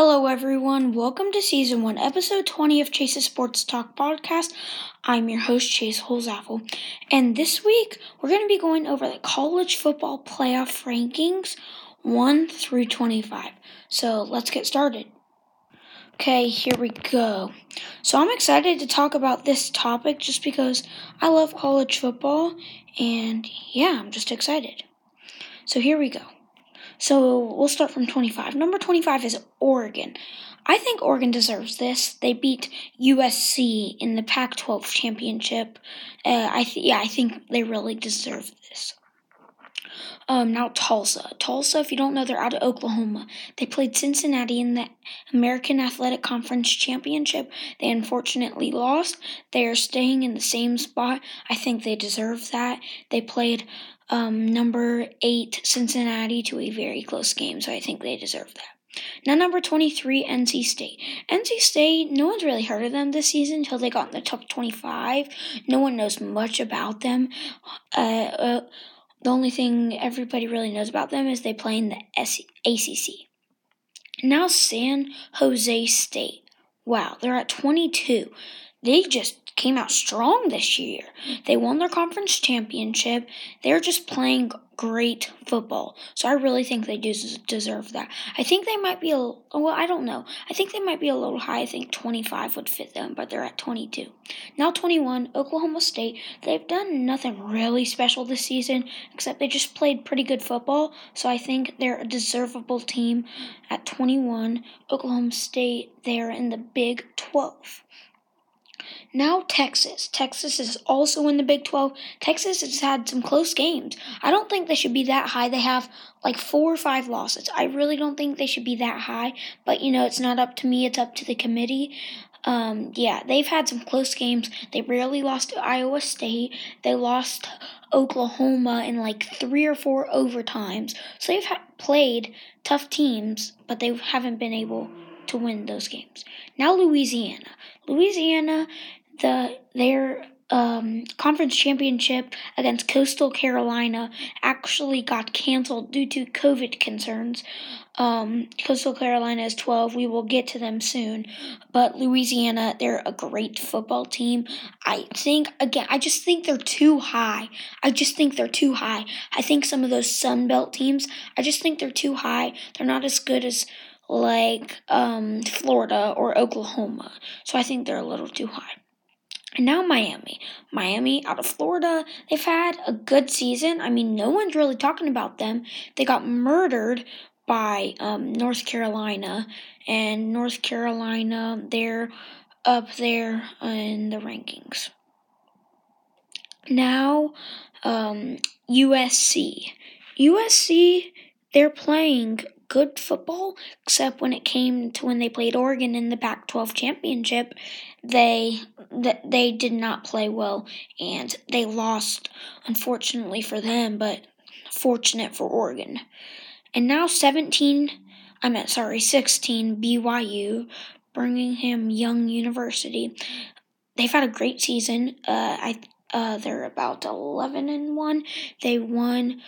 Hello, everyone. Welcome to Season 1, Episode 20 of Chase's Sports Talk Podcast. I'm your host, Chase Holzapfel. And this week, we're going to be going over the college football playoff rankings 1 through 25. So let's get started. Okay, here we go. So I'm excited to talk about this topic just because I love college football. And yeah, I'm just excited. So here we go. So we'll start from 25. Number 25 is Oregon. I think Oregon deserves this. They beat USC in the Pac-12 championship. Uh, I th- yeah, I think they really deserve this. Um, now Tulsa. Tulsa, if you don't know, they're out of Oklahoma. They played Cincinnati in the American Athletic Conference Championship. They unfortunately lost. They are staying in the same spot. I think they deserve that. They played um, number eight Cincinnati to a very close game, so I think they deserve that. Now, number 23, NC State. NC State, no one's really heard of them this season until they got in the top 25. No one knows much about them. Uh, uh, the only thing everybody really knows about them is they play in the ACC. Now, San Jose State. Wow, they're at 22. They just came out strong this year. They won their conference championship. They're just playing great football. So I really think they do deserve that. I think they might be a well, I don't know. I think they might be a little high. I think 25 would fit them, but they're at 22. Now 21, Oklahoma State. They've done nothing really special this season except they just played pretty good football. So I think they're a deservable team at 21. Oklahoma State, they're in the Big 12. Now Texas. Texas is also in the Big 12. Texas has had some close games. I don't think they should be that high. They have like four or five losses. I really don't think they should be that high. But you know, it's not up to me, it's up to the committee. Um, yeah, they've had some close games. They rarely lost to Iowa State. They lost Oklahoma in like three or four overtimes. So they've ha- played tough teams, but they haven't been able to win those games. Now Louisiana. Louisiana the their um, conference championship against Coastal Carolina actually got canceled due to COVID concerns. Um, Coastal Carolina is 12. We will get to them soon. But Louisiana, they're a great football team. I think, again, I just think they're too high. I just think they're too high. I think some of those Sun Belt teams, I just think they're too high. They're not as good as like um, Florida or Oklahoma. So I think they're a little too high. And now Miami. Miami out of Florida, they've had a good season. I mean, no one's really talking about them. They got murdered by um, North Carolina, and North Carolina, they're up there in the rankings. Now, um, USC. USC, they're playing good football, except when it came to when they played Oregon in the Pac-12 championship, they that they did not play well and they lost unfortunately for them, but fortunate for Oregon. And now 17, I meant sorry, 16 BYU, Brigham Young University. They've had a great season. Uh, I uh, they're about 11 and 1. They won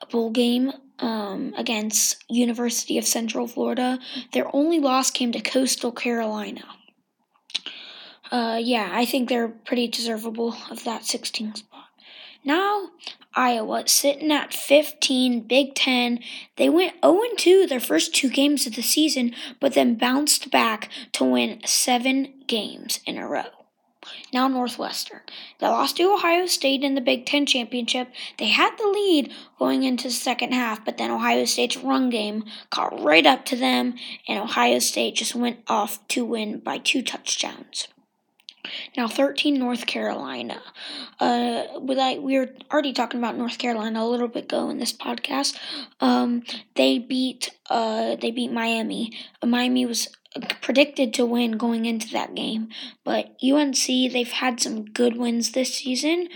a bowl game um, against University of Central Florida. Their only loss came to Coastal Carolina. Uh, yeah, I think they're pretty deservable of that 16 spot. Now, Iowa sitting at 15, Big Ten. They went 0 2 their first two games of the season, but then bounced back to win seven games in a row now Northwestern. They lost to Ohio State in the Big Ten championship. They had the lead going into the second half, but then Ohio State's run game caught right up to them, and Ohio State just went off to win by two touchdowns. Now, 13 North Carolina. Uh, I, we were already talking about North Carolina a little bit ago in this podcast. Um, they beat uh, they beat Miami. Miami was predicted to win going into that game. But UNC, they've had some good wins this season.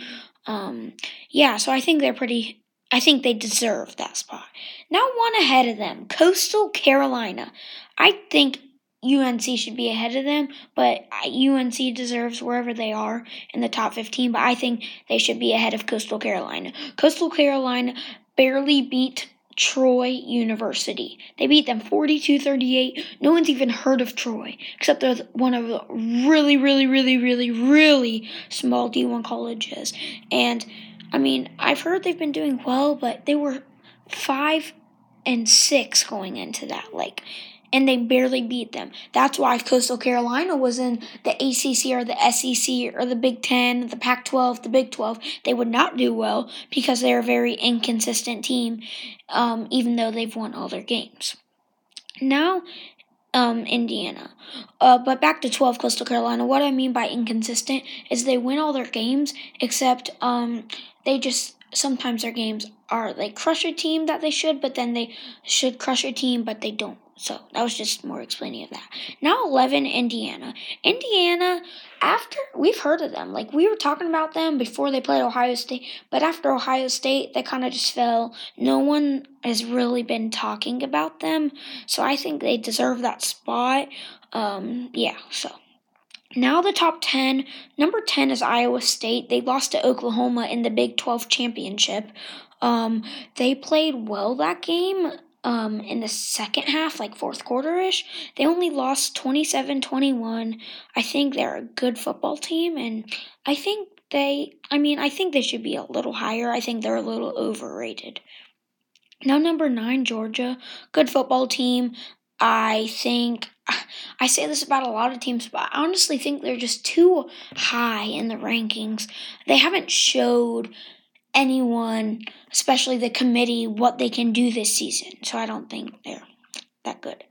Um, yeah, so I think they're pretty. I think they deserve that spot. Now, one ahead of them, Coastal Carolina. I think UNC should be ahead of them, but UNC deserves wherever they are in the top 15. But I think they should be ahead of Coastal Carolina. Coastal Carolina barely beat Troy University. They beat them 42 38. No one's even heard of Troy, except they're one of the really, really, really, really, really small D1 colleges. And I mean, I've heard they've been doing well, but they were five and six going into that. Like, and they barely beat them. That's why Coastal Carolina was in the ACC or the SEC or the Big Ten, the Pac 12, the Big 12, they would not do well because they're a very inconsistent team, um, even though they've won all their games. Now, um, Indiana. Uh, but back to 12 Coastal Carolina. What I mean by inconsistent is they win all their games, except um, they just sometimes their games are like crush a team that they should, but then they should crush a team, but they don't. So that was just more explaining of that. Now 11 Indiana. Indiana after we've heard of them. Like we were talking about them before they played Ohio State, but after Ohio State they kind of just fell. No one has really been talking about them. So I think they deserve that spot. Um yeah, so now the top 10. Number 10 is Iowa State. They lost to Oklahoma in the Big 12 championship. Um, they played well that game um, in the second half, like fourth quarter ish. They only lost 27 21. I think they're a good football team, and I think they, I mean, I think they should be a little higher. I think they're a little overrated. Now, number nine, Georgia, good football team. I think I say this about a lot of teams, but I honestly think they're just too high in the rankings. They haven't showed anyone, especially the committee, what they can do this season. So I don't think they're that good.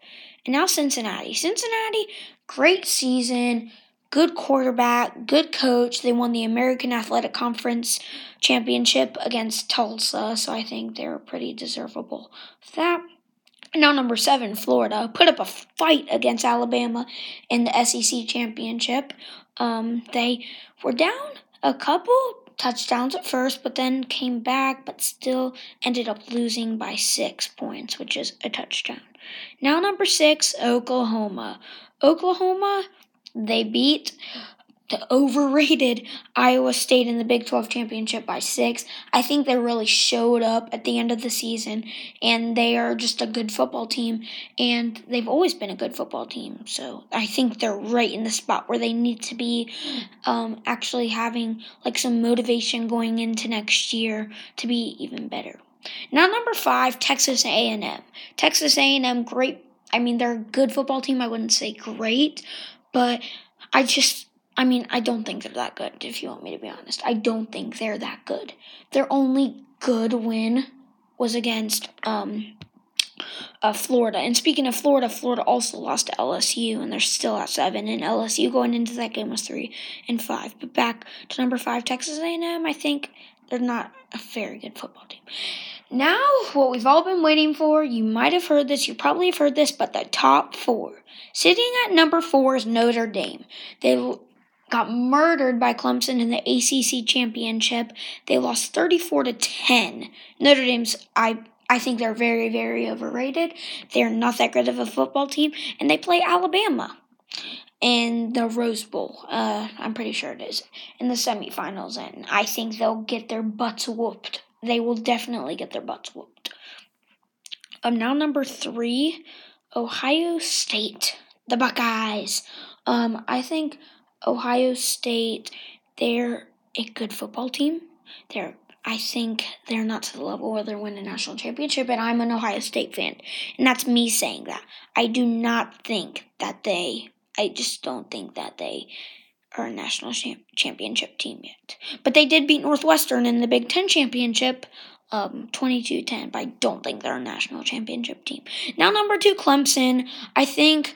And now Cincinnati. Cincinnati, great season, good quarterback, good coach. They won the American Athletic Conference championship against Tulsa, so I think they're pretty deservable of that. Now number seven, Florida, put up a fight against Alabama in the SEC championship. Um, they were down a couple touchdowns at first, but then came back, but still ended up losing by six points, which is a touchdown. Now, number six, Oklahoma. Oklahoma, they beat the overrated Iowa State in the Big 12 championship by six. I think they really showed up at the end of the season, and they are just a good football team, and they've always been a good football team. So I think they're right in the spot where they need to be, um, actually having like some motivation going into next year to be even better. Now number five, Texas A&M. Texas A&M, great. I mean, they're a good football team. I wouldn't say great, but I just I mean, I don't think they're that good, if you want me to be honest. I don't think they're that good. Their only good win was against um, uh, Florida. And speaking of Florida, Florida also lost to LSU, and they're still at seven. And LSU going into that game was three and five. But back to number five, Texas A&M. I think they're not a very good football team. Now, what we've all been waiting for, you might have heard this, you probably have heard this, but the top four. Sitting at number four is Notre Dame. They got murdered by Clemson in the ACC championship. They lost 34 to 10. Notre Dame's I I think they're very very overrated. They're not that good of a football team and they play Alabama in the Rose Bowl. Uh, I'm pretty sure it is in the semifinals and I think they'll get their butts whooped. They will definitely get their butts whooped. Um now number 3, Ohio State, the Buckeyes. Um I think Ohio State, they're a good football team. They're I think they're not to the level where they're winning a national championship, and I'm an Ohio State fan. And that's me saying that. I do not think that they, I just don't think that they are a national champ- championship team yet. But they did beat Northwestern in the Big Ten championship, um, 22 10, but I don't think they're a national championship team. Now, number two, Clemson. I think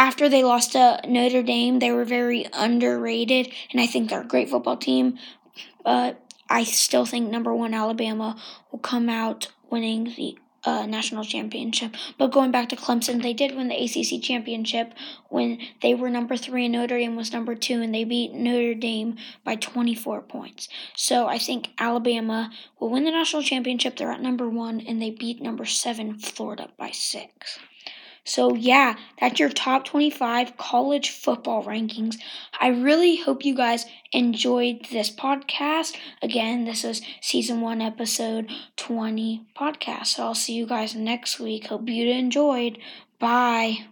after they lost to Notre Dame, they were very underrated, and I think they're a great football team. But I still think number one Alabama will come out winning the uh, national championship. But going back to Clemson, they did win the ACC championship when they were number three and Notre Dame was number two, and they beat Notre Dame by 24 points. So I think Alabama will win the national championship. They're at number one, and they beat number seven Florida by six. So, yeah, that's your top 25 college football rankings. I really hope you guys enjoyed this podcast. Again, this is season one, episode 20 podcast. So, I'll see you guys next week. Hope you enjoyed. Bye.